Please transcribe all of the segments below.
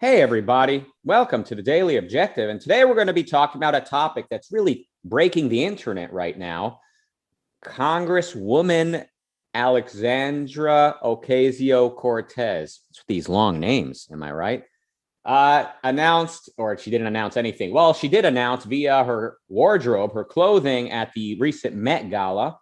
Hey, everybody. Welcome to the Daily Objective. And today we're going to be talking about a topic that's really breaking the internet right now. Congresswoman Alexandra Ocasio Cortez. These long names, am I right? Uh, announced, or she didn't announce anything. Well, she did announce via her wardrobe, her clothing at the recent Met Gala.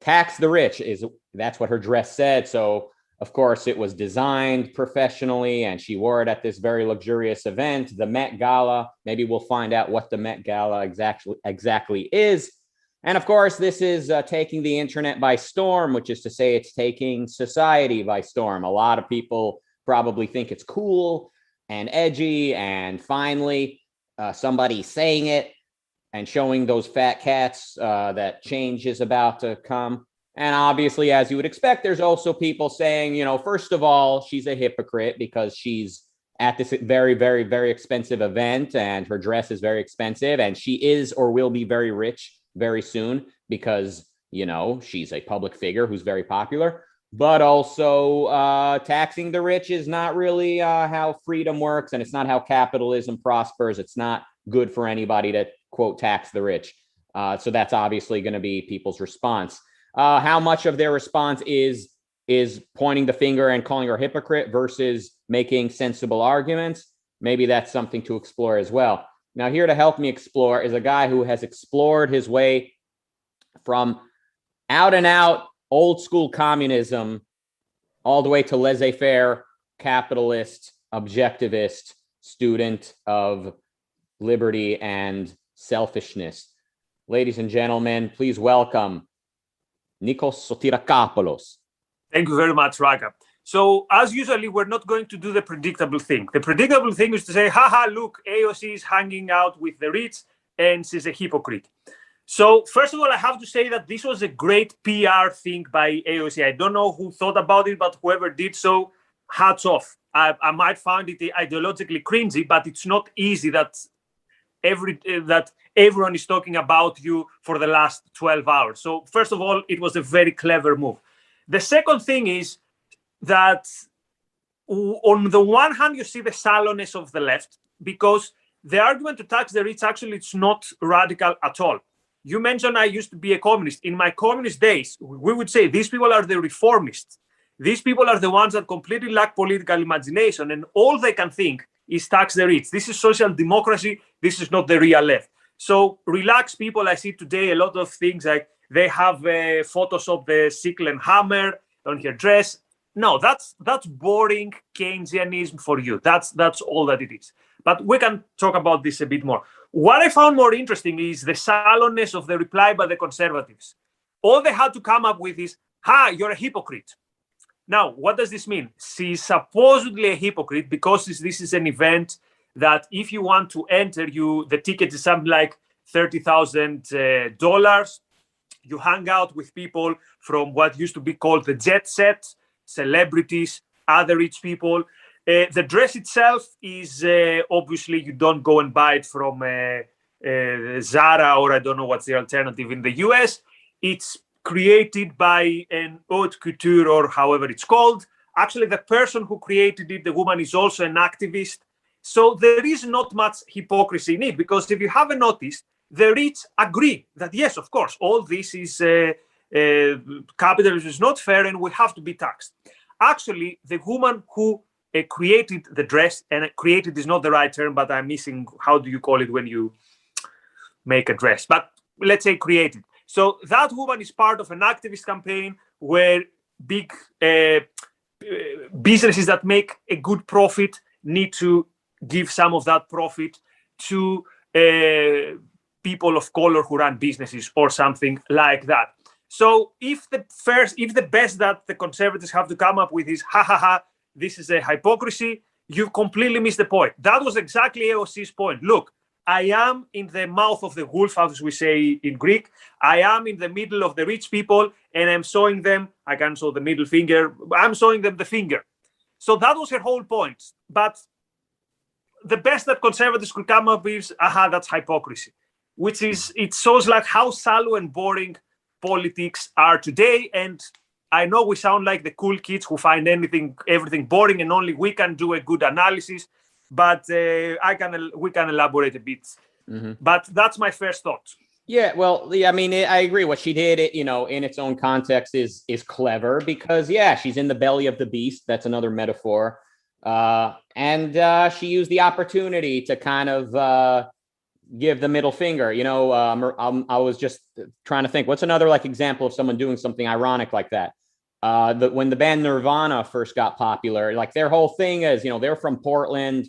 Tax the rich is that's what her dress said. So of course, it was designed professionally and she wore it at this very luxurious event, the Met Gala. Maybe we'll find out what the Met Gala exactly, exactly is. And of course, this is uh, taking the internet by storm, which is to say, it's taking society by storm. A lot of people probably think it's cool and edgy. And finally, uh, somebody saying it and showing those fat cats uh, that change is about to come. And obviously, as you would expect, there's also people saying, you know, first of all, she's a hypocrite because she's at this very, very, very expensive event and her dress is very expensive. And she is or will be very rich very soon because, you know, she's a public figure who's very popular. But also, uh, taxing the rich is not really uh, how freedom works and it's not how capitalism prospers. It's not good for anybody to, quote, tax the rich. Uh, so that's obviously going to be people's response uh, how much of their response is is pointing the finger and calling her hypocrite versus making sensible arguments. Maybe that's something to explore as well. Now, here to help me explore is a guy who has explored his way from out and out old school communism all the way to laissez faire capitalist, objectivist student of liberty and selfishness. Ladies and gentlemen, please welcome Nikos Sotirakopoulos. Thank you very much, Rucka. So, as usually, we're not going to do the predictable thing. The predictable thing is to say, haha, look, AOC is hanging out with the rich and she's a hypocrite. So, first of all, I have to say that this was a great PR thing by AOC. I don't know who thought about it, but whoever did so, hats off. I, I might find it ideologically cringy, but it's not easy that every uh, that everyone is talking about you for the last 12 hours. So, first of all, it was a very clever move. The second thing is that on the one hand, you see the sallowness of the left because the argument to tax the rich actually it's not radical at all. You mentioned I used to be a communist. In my communist days, we would say these people are the reformists. These people are the ones that completely lack political imagination, and all they can think is tax the rich. This is social democracy. This is not the real left. So relax, people, I see today a lot of things like they have uh, photos of the sickle and hammer on her dress. No, that's that's boring Keynesianism for you. That's that's all that it is. But we can talk about this a bit more. What I found more interesting is the sallowness of the reply by the conservatives. All they had to come up with is, "Ha, you're a hypocrite." Now, what does this mean? She's supposedly a hypocrite because this is an event that if you want to enter, you the ticket is something like thirty thousand uh, dollars. You hang out with people from what used to be called the jet set, celebrities, other rich people. Uh, the dress itself is uh, obviously you don't go and buy it from uh, uh, Zara or I don't know what's the alternative in the US. It's created by an haute couture or however it's called. Actually, the person who created it, the woman, is also an activist so there is not much hypocrisy in it because if you haven't noticed, the rich agree that yes, of course, all this is uh, uh, capitalism is not fair and we have to be taxed. Actually, the woman who uh, created the dress and created is not the right term, but I'm missing how do you call it when you make a dress? But let's say created. So that woman is part of an activist campaign where big uh, businesses that make a good profit need to give some of that profit to uh, people of color who run businesses or something like that. So if the first, if the best that the conservatives have to come up with is ha ha ha, this is a hypocrisy, you completely missed the point. That was exactly AOC's point. Look, I am in the mouth of the wolf, as we say in Greek. I am in the middle of the rich people, and I'm showing them. I can show the middle finger. I'm showing them the finger. So that was her whole point. But the best that conservatives could come up with, aha, that's hypocrisy, which is it shows like how shallow and boring politics are today. And I know we sound like the cool kids who find anything, everything boring, and only we can do a good analysis. But uh, I can, we can elaborate a bit. Mm-hmm. But that's my first thought. Yeah, well, yeah, I mean, it, I agree. What she did, it, you know, in its own context, is is clever because, yeah, she's in the belly of the beast. That's another metaphor, uh, and uh, she used the opportunity to kind of uh, give the middle finger. You know, um, I'm, I was just trying to think, what's another like example of someone doing something ironic like that? Uh, the, when the band Nirvana first got popular, like their whole thing is, you know, they're from Portland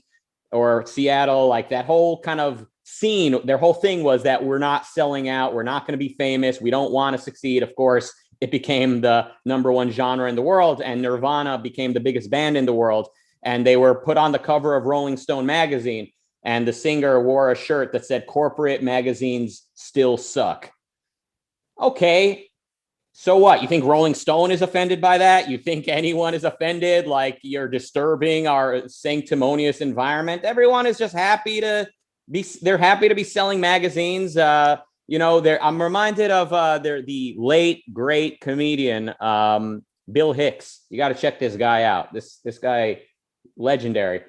or Seattle, like that whole kind of scene. Their whole thing was that we're not selling out, we're not going to be famous, we don't want to succeed. Of course, it became the number one genre in the world, and Nirvana became the biggest band in the world. And they were put on the cover of Rolling Stone magazine and the singer wore a shirt that said corporate magazines still suck. Okay. So what? You think Rolling Stone is offended by that? You think anyone is offended like you're disturbing our sanctimonious environment? Everyone is just happy to be they're happy to be selling magazines. Uh, you know, there I'm reminded of uh they're the late great comedian um Bill Hicks. You got to check this guy out. This this guy legendary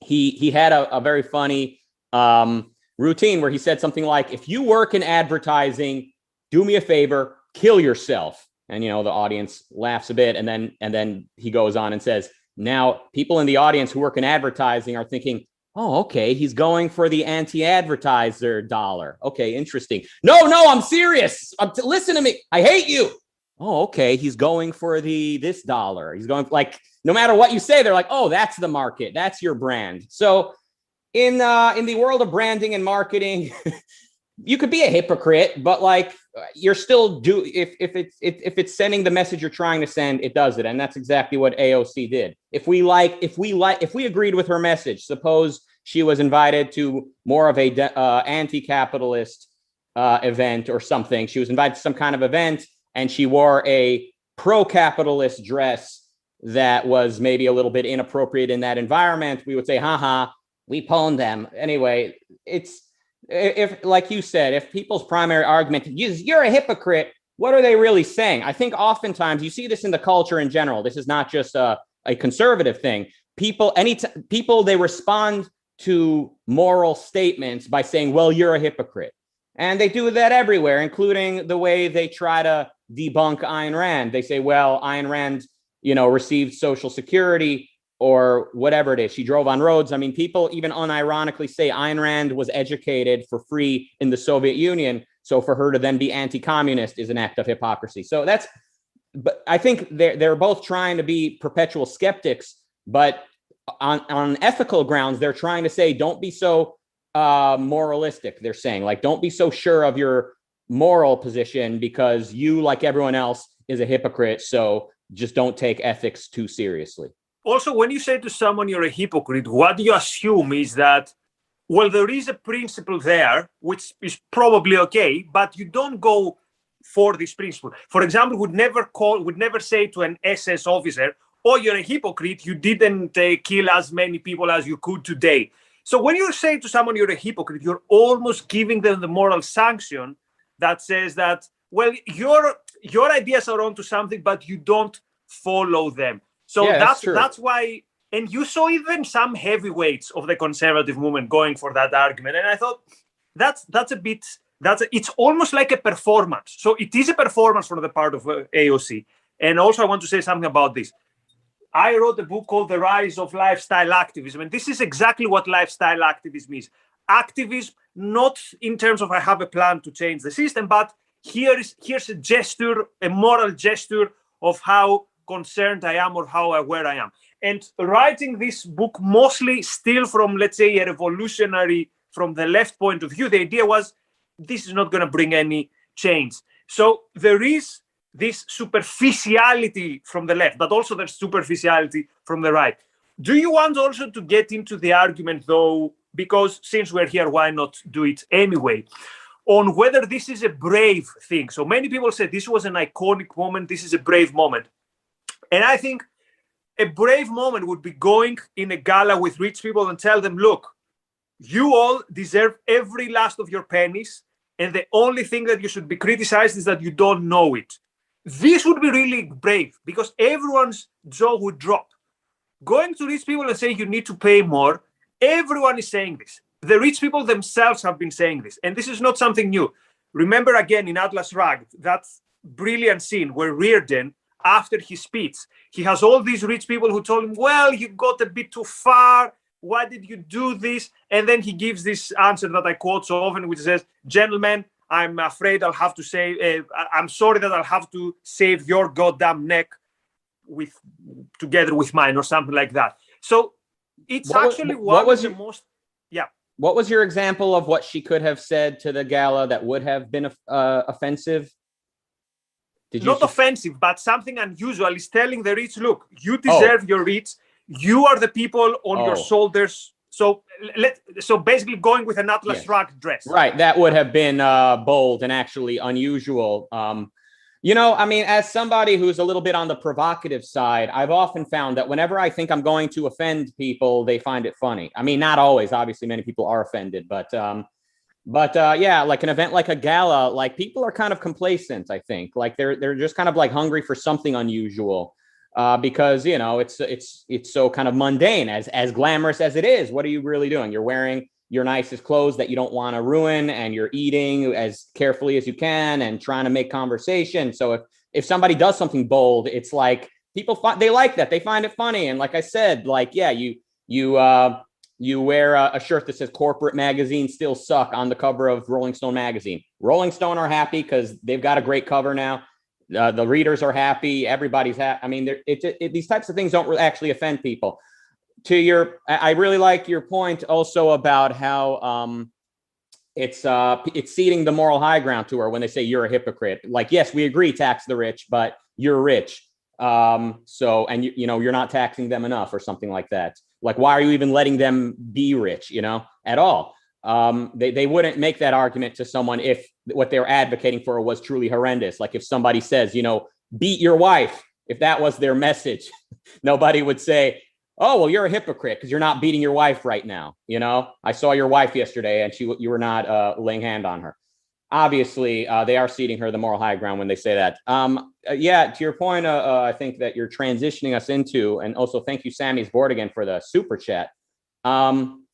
he he had a, a very funny um, routine where he said something like, "If you work in advertising, do me a favor, kill yourself." And you know the audience laughs a bit, and then and then he goes on and says, "Now people in the audience who work in advertising are thinking." Oh, okay. He's going for the anti-advertiser dollar. Okay, interesting. No, no, I'm serious. I'm t- listen to me. I hate you. Oh, okay. He's going for the this dollar. He's going like no matter what you say, they're like, oh, that's the market, that's your brand. So in uh, in the world of branding and marketing, you could be a hypocrite, but like you're still do if if it's if, if it's sending the message you're trying to send, it does it, and that's exactly what AOC did. If we like, if we like, if we agreed with her message, suppose she was invited to more of a uh, anti-capitalist uh, event or something. She was invited to some kind of event, and she wore a pro-capitalist dress that was maybe a little bit inappropriate in that environment, we would say, haha, we pwned them. Anyway, it's if, like you said, if people's primary argument is you're a hypocrite, what are they really saying? I think oftentimes you see this in the culture in general. This is not just a, a conservative thing. People, any t- people, they respond to moral statements by saying, well, you're a hypocrite. And they do that everywhere, including the way they try to debunk Ayn Rand. They say, well, Ayn Rand you know, received Social Security or whatever it is. She drove on roads. I mean, people even unironically say Ayn Rand was educated for free in the Soviet Union. So for her to then be anti-communist is an act of hypocrisy. So that's, but I think they're they're both trying to be perpetual skeptics, but on on ethical grounds, they're trying to say don't be so uh, moralistic. They're saying like don't be so sure of your moral position because you, like everyone else, is a hypocrite. So just don't take ethics too seriously. Also, when you say to someone you're a hypocrite, what you assume is that, well, there is a principle there, which is probably okay, but you don't go for this principle. For example, would never call, would never say to an SS officer, "Oh, you're a hypocrite. You didn't uh, kill as many people as you could today." So when you say to someone you're a hypocrite, you're almost giving them the moral sanction that says that, well, your your ideas are onto something, but you don't follow them. So yeah, that's that's, that's why. And you saw even some heavyweights of the conservative movement going for that argument, and I thought that's that's a bit that's a, it's almost like a performance. So it is a performance from the part of uh, AOC. And also, I want to say something about this. I wrote a book called The Rise of Lifestyle Activism, and this is exactly what lifestyle activism is. Activism, not in terms of I have a plan to change the system, but here is here's a gesture, a moral gesture of how concerned I am or how aware I am. And writing this book mostly still from, let's say, a revolutionary, from the left point of view, the idea was this is not going to bring any change. So there is this superficiality from the left, but also there's superficiality from the right. Do you want also to get into the argument, though, because since we're here, why not do it anyway? on whether this is a brave thing. So many people say this was an iconic moment, this is a brave moment. And I think a brave moment would be going in a gala with rich people and tell them, look, you all deserve every last of your pennies. And the only thing that you should be criticized is that you don't know it. this would be really brave because everyone's jaw would drop. Going to rich people and saying you need to pay more, everyone is saying this. The rich people themselves have been saying this, and this is not something new. Remember again in Atlas Shrugged, that brilliant scene where Rearden, after his speech, he has all these rich people who told him, Well, you got a bit too far. Why did you do this? And then he gives this answer that I quote so often, which says, Gentlemen, I'm afraid I'll have to say, uh, I'm sorry that I'll have to save your goddamn neck with together with mine or something like that. So it's What actually what was the your- most, yeah. What was your example of what she could have said to the gala that would have been uh, offensive? Did not offensive, but something unusual is telling the rich, look, you Oh. deserve your rich. You are the people on your Oh. shoulders. So let so basically going with an Atlas Yes. Shrugged dress. Right, that would have been uh, bold and actually unusual. Um, you know, I mean, as somebody who's a little bit on the provocative side, I've often found that whenever I think I'm going to offend people, they find it funny. I mean, not always. Obviously, many people are offended, but um, but uh, yeah, like an event like a gala, like people are kind of complacent. I think, like they're they're just kind of like hungry for something unusual. Uh, because you know it's it's it's so kind of mundane as as glamorous as it is what are you really doing you're wearing your nicest clothes that you don't want to ruin and you're eating as carefully as you can and trying to make conversation so if if somebody does something bold it's like people find they like that they find it funny and like i said like yeah you you uh you wear a, a shirt that says corporate magazines still suck on the cover of rolling stone magazine. Rolling stone are happy because they've got a great cover now. Uh, the readers are happy. Everybody's happy i mean there- it, it, these types of things don't actually offend people. To your i I really like your point also about how um it's uh it's ceding the moral high ground to her when they say you're a hypocrite. Like yes we agree tax the rich but you're rich um so and you, you know you're not taxing them enough or something like that. Like why are you even letting them be rich you know at all? Um they, they wouldn't make that argument to someone if what they're advocating for was truly horrendous. Like if somebody says you know beat your wife if that was their message nobody would say oh well you're a hypocrite because you're not beating your wife right now. You know i saw your wife yesterday and she you were not uh, laying hand on her obviously uh, they are ceding her the moral high ground when they say that. Um, uh, yeah to your point uh, uh, i think that you're transitioning us into and also thank you sammy's board again for the super chat. Um,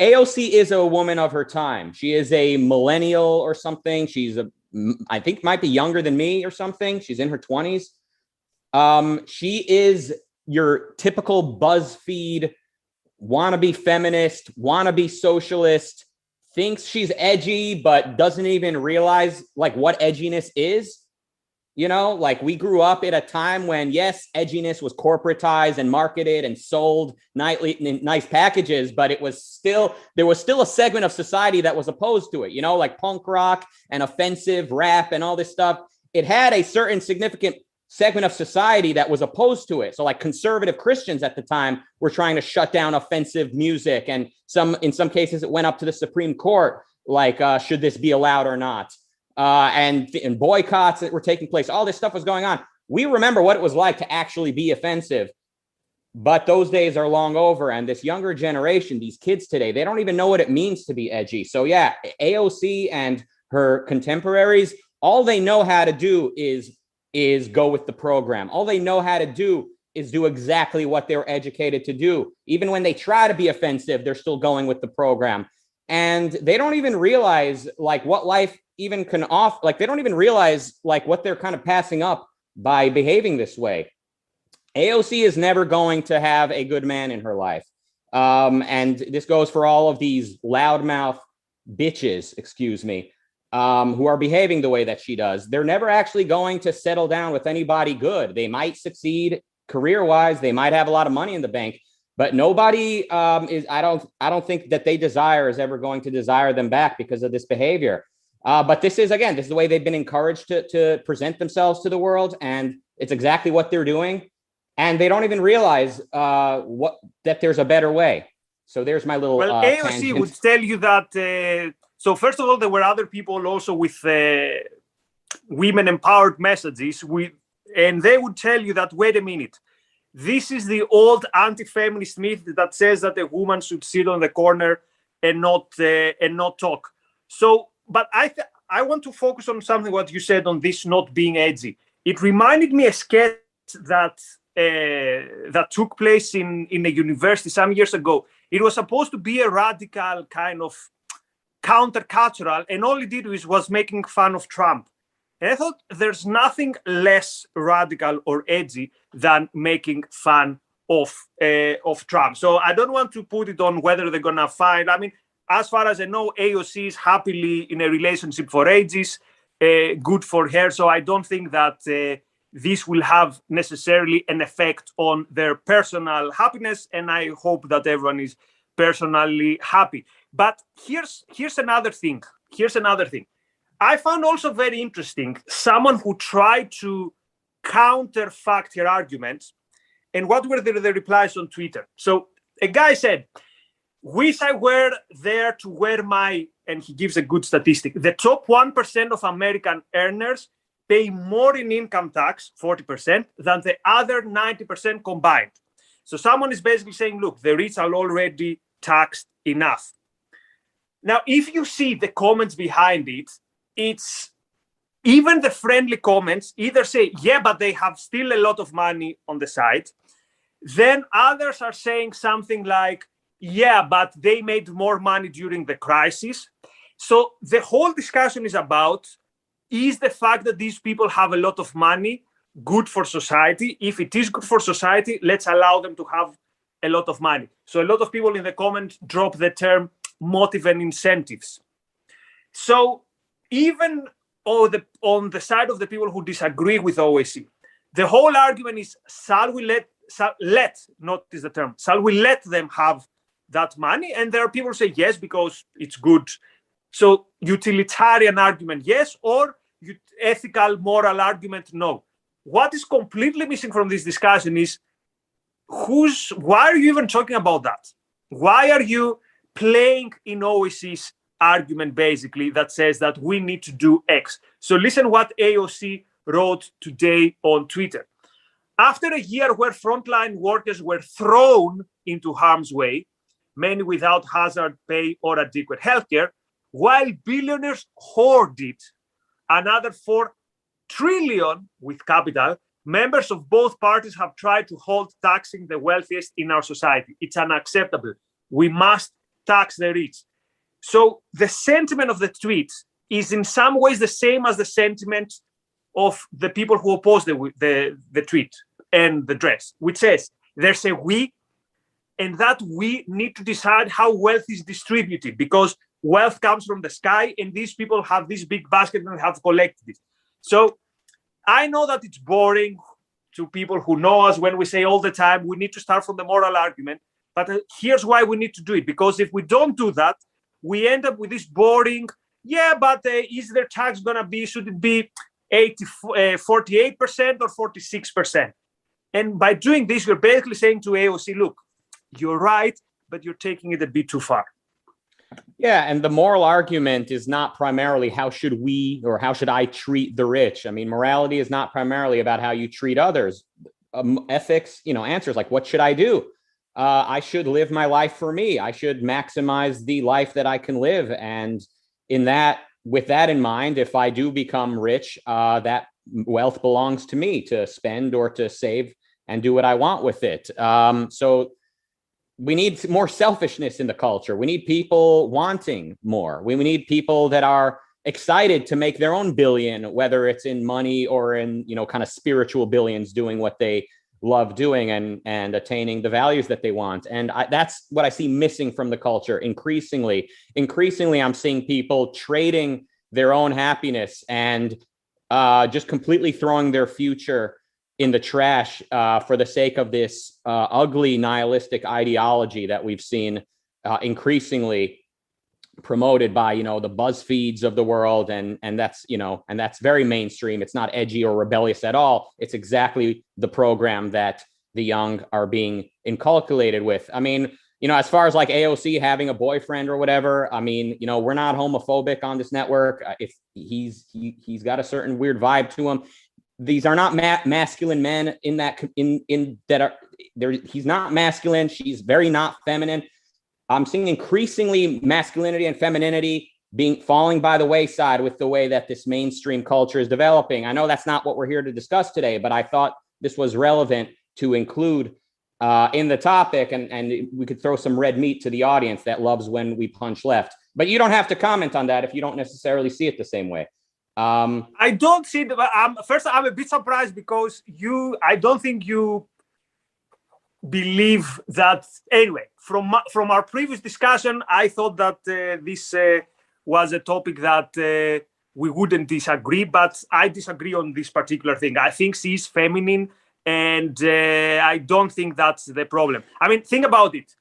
aoc is a woman of her time. She is a millennial or something. She's a i think might be younger than me or something. She's in her 20s um, she is your typical BuzzFeed wannabe feminist, wannabe socialist, thinks she's edgy, but doesn't even realize like what edginess is. You know, like we grew up at a time when, yes, edginess was corporatized and marketed and sold nightly in nice packages, but it was still there was still a segment of society that was opposed to it. You know, like punk rock and offensive rap and all this stuff. It had a certain significant segment of society that was opposed to it. So like conservative Christians at the time were trying to shut down offensive music and some in some cases it went up to the Supreme Court like uh, should this be allowed or not. Uh, and and boycotts that were taking place. All this stuff was going on. We remember what it was like to actually be offensive. But those days are long over and this younger generation, these kids today, they don't even know what it means to be edgy. So yeah, AOC and her contemporaries, all they know how to do is is go with the program. All they know how to do is do exactly what they're educated to do. Even when they try to be offensive, they're still going with the program. And they don't even realize like what life even can off like they don't even realize like what they're kind of passing up by behaving this way. AOC is never going to have a good man in her life. Um, and this goes for all of these loudmouth bitches, excuse me, um, who are behaving the way that she does. They're never actually going to settle down with anybody good. They might succeed career wise, they might have a lot of money in the bank, but nobody um, is. I don't. I don't think that they desire is ever going to desire them back because of this behavior. Uh, but this is again, this is the way they've been encouraged to to present themselves to the world, and it's exactly what they're doing. And they don't even realize uh, what that there's a better way. So there's my little. Well, uh, AOC tangent. would tell you that. Uh, so first of all, there were other people also with uh, women empowered messages. We and they would tell you that wait a minute, this is the old anti-feminist myth that says that a woman should sit on the corner and not uh, and not talk. So, but I th- I want to focus on something what you said on this not being edgy. It reminded me a sketch that uh, that took place in in a university some years ago. It was supposed to be a radical kind of countercultural, and all he did was, was making fun of Trump. And I thought there's nothing less radical or edgy than making fun of uh, of Trump. So I don't want to put it on whether they're gonna find. I mean, as far as I know, AOC is happily in a relationship for ages. Uh, good for her. So I don't think that uh, this will have necessarily an effect on their personal happiness. And I hope that everyone is personally happy. But here's here's another thing. Here's another thing. I found also very interesting someone who tried to counterfact her arguments. And what were the, the replies on Twitter? So a guy said, Wish I were there to wear my, and he gives a good statistic. The top 1% of American earners pay more in income tax, 40%, than the other 90% combined. So someone is basically saying, look, the rich are already taxed enough. Now, if you see the comments behind it, it's even the friendly comments either say, yeah, but they have still a lot of money on the side. Then others are saying something like, yeah, but they made more money during the crisis. So the whole discussion is about is the fact that these people have a lot of money good for society? If it is good for society, let's allow them to have a lot of money. So a lot of people in the comments drop the term motive and incentives. So even on the, on the side of the people who disagree with OSC, the whole argument is shall we let shall, let not is the term shall we let them have that money? And there are people who say yes because it's good. So utilitarian argument yes, or ethical moral argument no. What is completely missing from this discussion is who's why are you even talking about that? Why are you playing in OSC's argument basically that says that we need to do X? So listen what AOC wrote today on Twitter. After a year where frontline workers were thrown into harm's way, many without hazard pay or adequate healthcare, while billionaires hoarded another 4 trillion with capital members of both parties have tried to hold taxing the wealthiest in our society. It's unacceptable. We must tax the rich. So the sentiment of the tweet is in some ways the same as the sentiment of the people who oppose the, the, the tweet and the dress, which says there's a we, and that we need to decide how wealth is distributed because wealth comes from the sky, and these people have this big basket and have collected it. So I know that it's boring to people who know us when we say all the time we need to start from the moral argument. But uh, here's why we need to do it because if we don't do that, we end up with this boring, yeah, but uh, is their tax going to be, should it be 80, uh, 48% or 46%? And by doing this, you're basically saying to AOC, look, you're right, but you're taking it a bit too far. Yeah, and the moral argument is not primarily how should we or how should I treat the rich. I mean, morality is not primarily about how you treat others. Um, ethics, you know, answers like what should I do? Uh, I should live my life for me. I should maximize the life that I can live, and in that, with that in mind, if I do become rich, uh, that wealth belongs to me to spend or to save and do what I want with it. Um, so we need more selfishness in the culture. We need people wanting more. We, we need people that are excited to make their own billion, whether it's in money or in, you know, kind of spiritual billions doing what they love doing and and attaining the values that they want. And I, that's what i see missing from the culture. Increasingly increasingly i'm seeing people trading their own happiness and uh, just completely throwing their future in the trash uh, for the sake of this uh, ugly nihilistic ideology that we've seen uh, increasingly promoted by you know the buzzfeeds of the world and and that's you know and that's very mainstream. It's not edgy or rebellious at all. It's exactly the program that the young are being inculcated with. I mean you know as far as like aoc having a boyfriend or whatever i mean you know we're not homophobic on this network. Uh, if he's he, he's got a certain weird vibe to him. These are not ma- masculine men in that in in that are there he's not masculine. She's very not feminine i'm seeing increasingly masculinity and femininity being falling by the wayside with the way that this mainstream culture is developing. I know that's not what we're here to discuss today, but I thought this was relevant to include uh, in the topic, and and we could throw some red meat to the audience that loves when we punch left. But you don't have to comment on that if you don't necessarily see it the same way. Um, I don't see the. Um, first, I'm a bit surprised because you. I don't think you believe that. Anyway, from from our previous discussion, I thought that uh, this uh, was a topic that uh, we wouldn't disagree, but I disagree on this particular thing. I think she's feminine, and uh, I don't think that's the problem. I mean, think about it.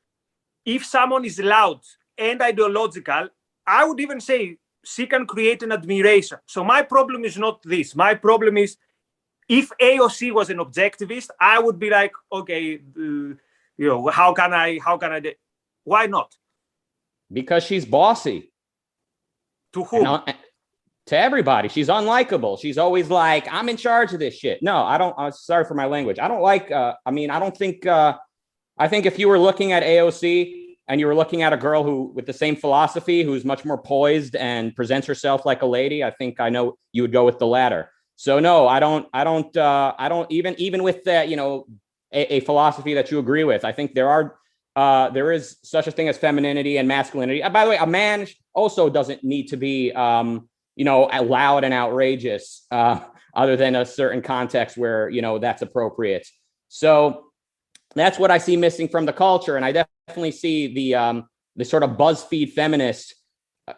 If someone is loud and ideological, I would even say she can create an admiration. So my problem is not this. My problem is if AOC was an objectivist, I would be like, okay, uh, you know, how can I, how can I, de- why not? Because she's bossy. To whom? Uh, to everybody. She's unlikable. She's always like, I'm in charge of this shit. No, I don't. I'm sorry for my language. I don't like, uh, I mean, I don't think, uh, I think if you were looking at AOC and you were looking at a girl who with the same philosophy who's much more poised and presents herself like a lady i think i know you would go with the latter so no i don't i don't uh, i don't even even with that you know a, a, philosophy that you agree with i think there are uh, there is such a thing as femininity and masculinity. Uh, by the way a man also doesn't need to be um, you know loud and outrageous uh, other than a certain context where you know that's appropriate. So that's what i see missing from the culture and i definitely see the um, the sort of BuzzFeed feminist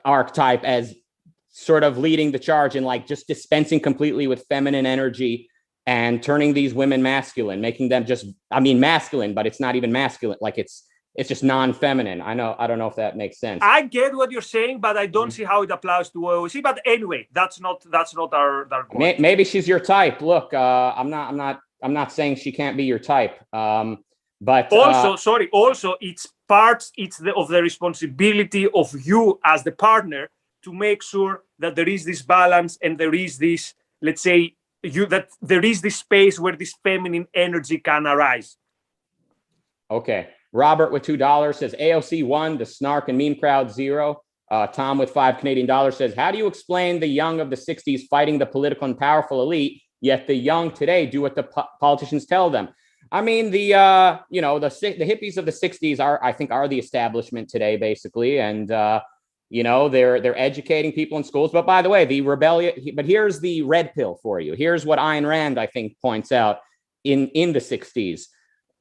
archetype as sort of leading the charge and like just dispensing completely with feminine energy and turning these women masculine, making them just I mean masculine, but it's not even masculine. Like it's it's just non-feminine. I know I don't know if that makes sense. I get what you're saying, but I don't mm-hmm. see how it applies to OOC. But anyway, that's not that's not our, our Maybe she's your type. Look, uh, I'm not I'm not I'm not saying she can't be your type. Um, but also, uh, sorry, also it's part it's the, of the responsibility of you as the partner to make sure that there is this balance and there is this, let's say, you that there is this space where this feminine energy can arise. Okay. Robert with two dollars says AOC one, the snark and meme crowd zero. Uh, Tom with five Canadian dollars says, How do you explain the young of the 60s fighting the political and powerful elite, yet the young today do what the po- politicians tell them? I mean, the uh, you know the the hippies of the '60s are, I think, are the establishment today, basically, and uh, you know they're they're educating people in schools. But by the way, the rebellion. But here's the red pill for you. Here's what Ayn Rand, I think, points out in in the '60s.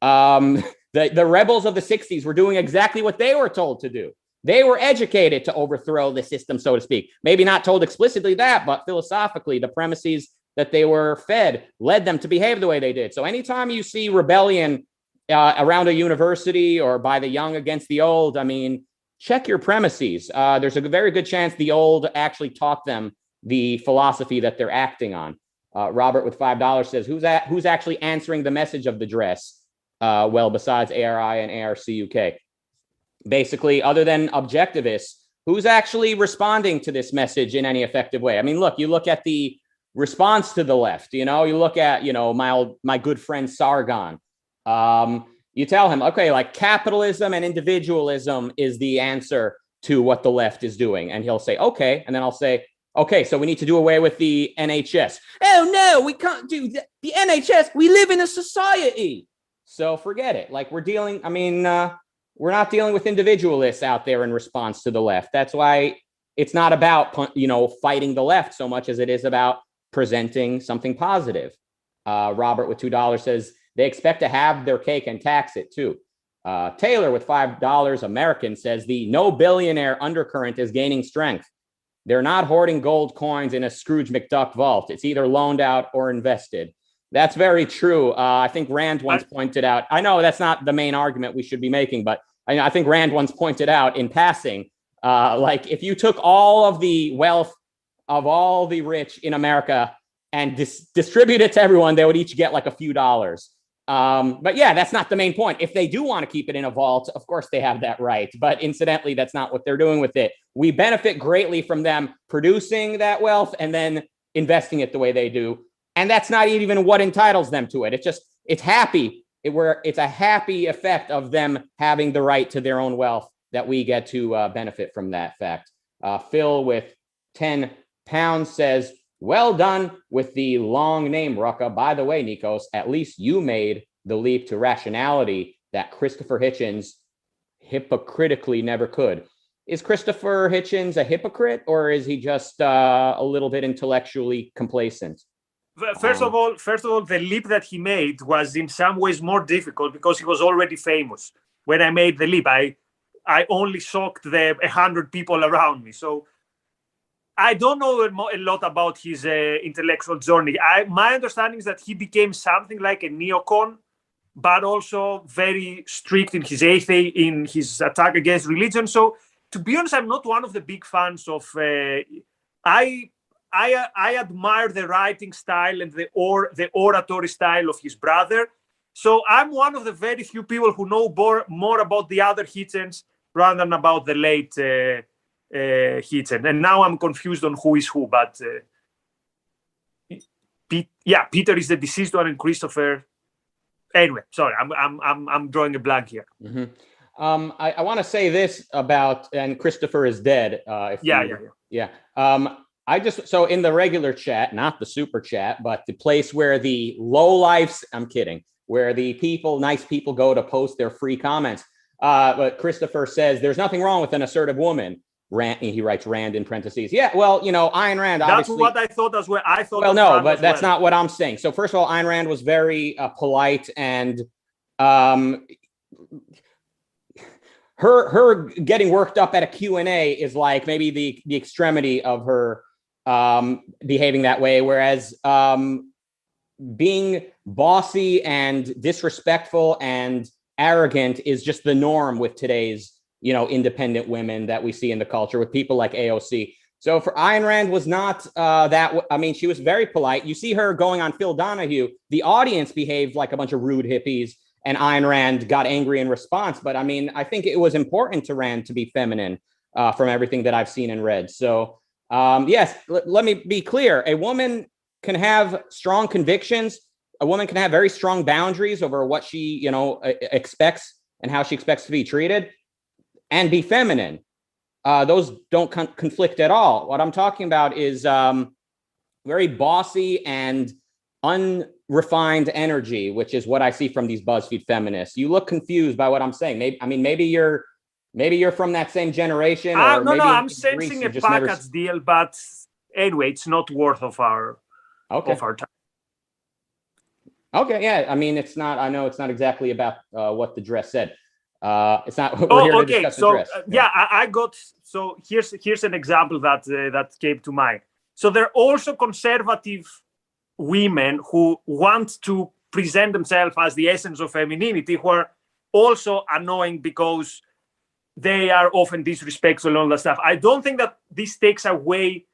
Um, the the rebels of the '60s were doing exactly what they were told to do. They were educated to overthrow the system, so to speak. Maybe not told explicitly that, but philosophically, the premises that they were fed led them to behave the way they did. So anytime you see rebellion uh, around a university or by the young against the old, I mean, check your premises. Uh, there's a very good chance the old actually taught them the philosophy that they're acting on. Uh, Robert with five dollars says, "Who's who's actually answering the message of the dress?" Uh, well, besides ARI and ARC UK, basically, other than objectivists, who's actually responding to this message in any effective way? I mean, look, you look at the response to the left. You know, you look at, you know, my old, my good friend Sargon. Um, you tell him, okay, like capitalism and individualism is the answer to what the left is doing. And he'll say, okay. And then I'll say, okay, so we need to do away with the NHS. Oh, no, we can't do the, the NHS. We live in a society. So forget it. Like we're dealing, I mean, uh, we're not dealing with individualists out there in response to the left. That's why it's not about, you know, fighting the left so much as it is about presenting something positive. Uh, Robert with $2 says they expect to have their cake and tax it too. Uh, Taylor with $5 American says the no billionaire undercurrent is gaining strength. They're not hoarding gold coins in a Scrooge McDuck vault. It's either loaned out or invested. That's very true. Uh, I think Rand once pointed out, I know that's not the main argument we should be making, but I, I think Rand once pointed out in passing, uh, like if you took all of the wealth of all the rich in America and dis- distribute it to everyone, they would each get like a few dollars. Um, but yeah, that's not the main point. If they do want to keep it in a vault, of course they have that right. But incidentally, that's not what they're doing with it. We benefit greatly from them producing that wealth and then investing it the way they do. And that's not even what entitles them to it. It's just, it's happy. It, where it's a happy effect of them having the right to their own wealth that we get to uh, benefit from that fact. Uh, Phil with 10 pounds says, Well done with the long name, Rucka. By the way, Nikos, at least you made the leap to rationality that Christopher Hitchens hypocritically never could. Is Christopher Hitchens a hypocrite or is he just uh, a little bit intellectually complacent? First um, of all, first of all, the leap that he made was in some ways more difficult because he was already famous. When I made the leap, I I only shocked the hundred people around me. So I don't know a lot about his uh, intellectual journey. I, my understanding is that he became something like a neocon, but also very strict in his athe- in his attack against religion. So, to be honest, I'm not one of the big fans of. Uh, I I I admire the writing style and the or the oratory style of his brother. So I'm one of the very few people who know more, more about the other Hitchens rather than about the late. Uh, uh, Hitchen. And now I'm confused on who is who, but uh, Pete, yeah, Peter is the deceased one, and Christopher. Anyway, sorry, I'm I'm I'm, I'm drawing a blank here. Mm-hmm. Um, I, I want to say this about, and Christopher is dead. Uh, yeah, you, yeah, yeah, yeah. Um, I just so in the regular chat, not the super chat, but the place where the low lives. I'm kidding. Where the people, nice people, go to post their free comments. Uh, but Christopher says there's nothing wrong with an assertive woman. Rand, he writes Rand in parentheses. Yeah, well, you know, Ayn Rand. That's what I thought as well. I thought. Well, no, but that's well. not what I'm saying. So first of all, Ayn Rand was very uh, polite and um, her her getting worked up at a Q&A is like maybe the the extremity of her um, behaving that way whereas um, being bossy and disrespectful and arrogant is just the norm with today's you know, independent women that we see in the culture with people like AOC. So for Ayn Rand was not uh, that. I mean, she was very polite. You see her going on Phil Donahue. The audience behaved like a bunch of rude hippies, and Ayn Rand got angry in response. But I mean, I think it was important to Rand to be feminine uh, from everything that I've seen and read. So um, yes, l- let me be clear: a woman can have strong convictions. A woman can have very strong boundaries over what she, you know, expects and how she expects to be treated and be feminine. Uh, those don't con- conflict at all. What I'm talking about is um, very bossy and unrefined energy, which is what I see from these BuzzFeed feminists. You look confused by what I'm saying. Maybe I mean maybe you're maybe you're from that same generation. Uh, no, no, I'm sensing a package never... deal, but anyway, it's not worth of our okay. of our time. Okay, yeah. I mean, it's not. I know it's not exactly about uh, what the dress said. Uh, it's not. oh, okay. So uh, yeah, I, I, got. So here's here's an example that uh, that came to mind. So there are also conservative women who want to present themselves as the essence of femininity, who are also annoying because they are often disrespectful and all that stuff. I don't think that this takes away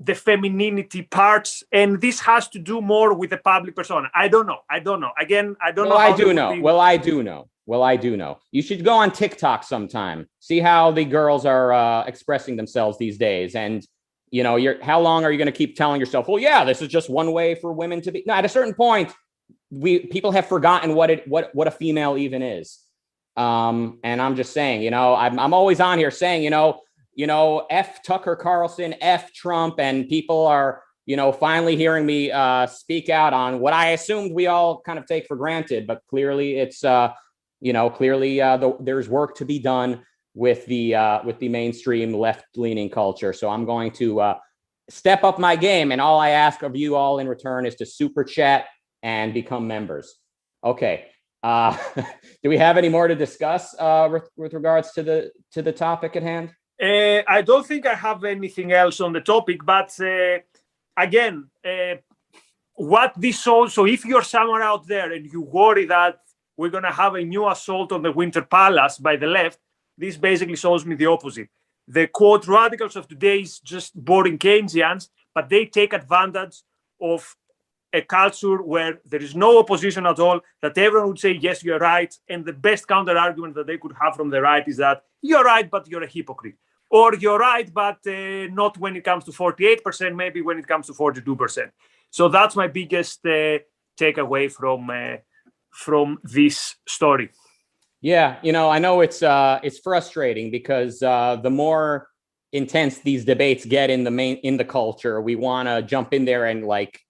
the femininity parts, and this has to do more with the public persona. I don't know. I don't know. Again, I don't well, know. I do know. Be... Well, I do know. Well, I do know. You should go on TikTok sometime. See how the girls are uh, expressing themselves these days, and you know, you're how long are you going to keep telling yourself, "Well, yeah, this is just one way for women to be"? No, at a certain point, we people have forgotten what it what what a female even is. Um, and I'm just saying, you know, I'm I'm always on here saying, you know, you know, F Tucker Carlson, F Trump, and people are you know, finally hearing me uh, speak out on what I assumed we all kind of take for granted, but clearly it's uh, you know, clearly uh, the, there's work to be done with the uh, with the mainstream left leaning culture. So I'm going to uh, step up my game, and all I ask of you all in return is to super chat and become members. Okay. Uh, do we have any more to discuss uh, with, with regards to the to the topic at hand? Uh, I don't think I have anything else on the topic, but uh, again, uh, what this shows. So, if you're somewhere out there and you worry that we're going to have a new assault on the Winter Palace by the left. This basically shows me the opposite. The quote radicals of today is just boring Keynesians, but they take advantage of a culture where there is no opposition at all, that everyone would say, yes, you're right. And the best counter argument that they could have from the right is that you're right, but you're a hypocrite. Or you're right, but uh, not when it comes to 48%, maybe when it comes to 42%. So that's my biggest uh, takeaway from uh, from this story. Yeah, you know, I know it's uh it's frustrating because uh the more intense these debates get in the main in the culture, we want to jump in there and like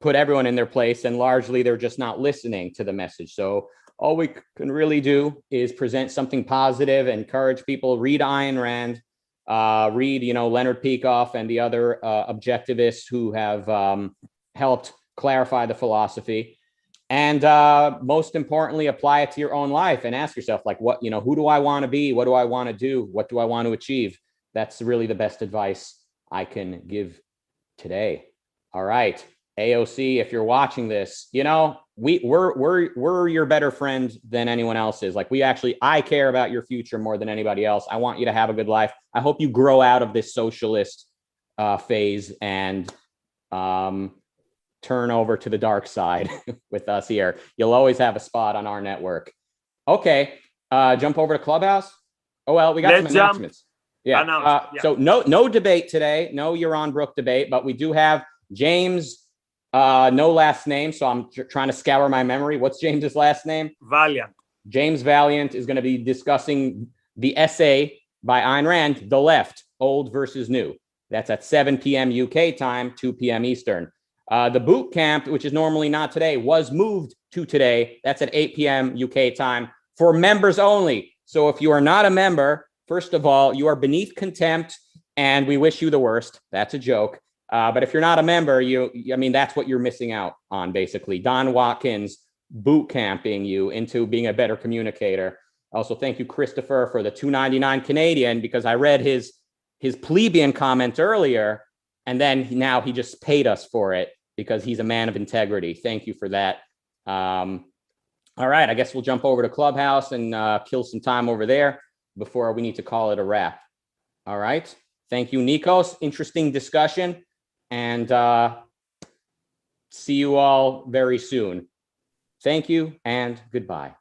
put everyone in their place and largely they're just not listening to the message. So all we can really do is present something positive, encourage people read Ayn Rand, uh, read, you know, Leonard Peikoff and the other uh, objectivists who have um, helped clarify the philosophy. And uh, most importantly apply it to your own life and ask yourself like what you know who do i want to be? What do i want to do? What do i want to achieve? That's really the best advice i can give today. All right aoc if you're watching this you know we we're we're we're your better friend than anyone else is like we actually i care about your future more than anybody else i want you to have a good life i hope you grow out of this socialist uh, phase and um, turn over to the dark side with us here. You'll always have a spot on our network. Okay, uh, jump over to Clubhouse. Oh well, we got Let's some jump. announcements. Yeah. Announce- Uh, yeah. So no no debate today. No Yaron Brook debate, but we do have James. Uh, no last name, so I'm tr- trying to scour my memory. What's James's last name? Valliant. James Valliant is going to be discussing the essay by Ayn Rand, The Left, Old versus New. That's at 7 p.m. UK time, 2 p.m. Eastern. Uh, the boot camp, which is normally not today, was moved to today. That's at 8 p.m. UK time for members only. So if you are not a member, first of all, you are beneath contempt and we wish you the worst. That's a joke. Uh, but if you're not a member, you, I mean, that's what you're missing out on, basically. Don Watkins boot camping you into being a better communicator. Also, thank you, Christopher, for the 299 Canadian, because I read his his plebeian comment earlier, and then now he just paid us for it because he's a man of integrity. Thank you for that. Um, all right, I guess we'll jump over to Clubhouse and uh, kill some time over there before we need to call it a wrap. All right. Thank you, Nikos. Interesting discussion. And uh, see you all very soon. Thank you and goodbye.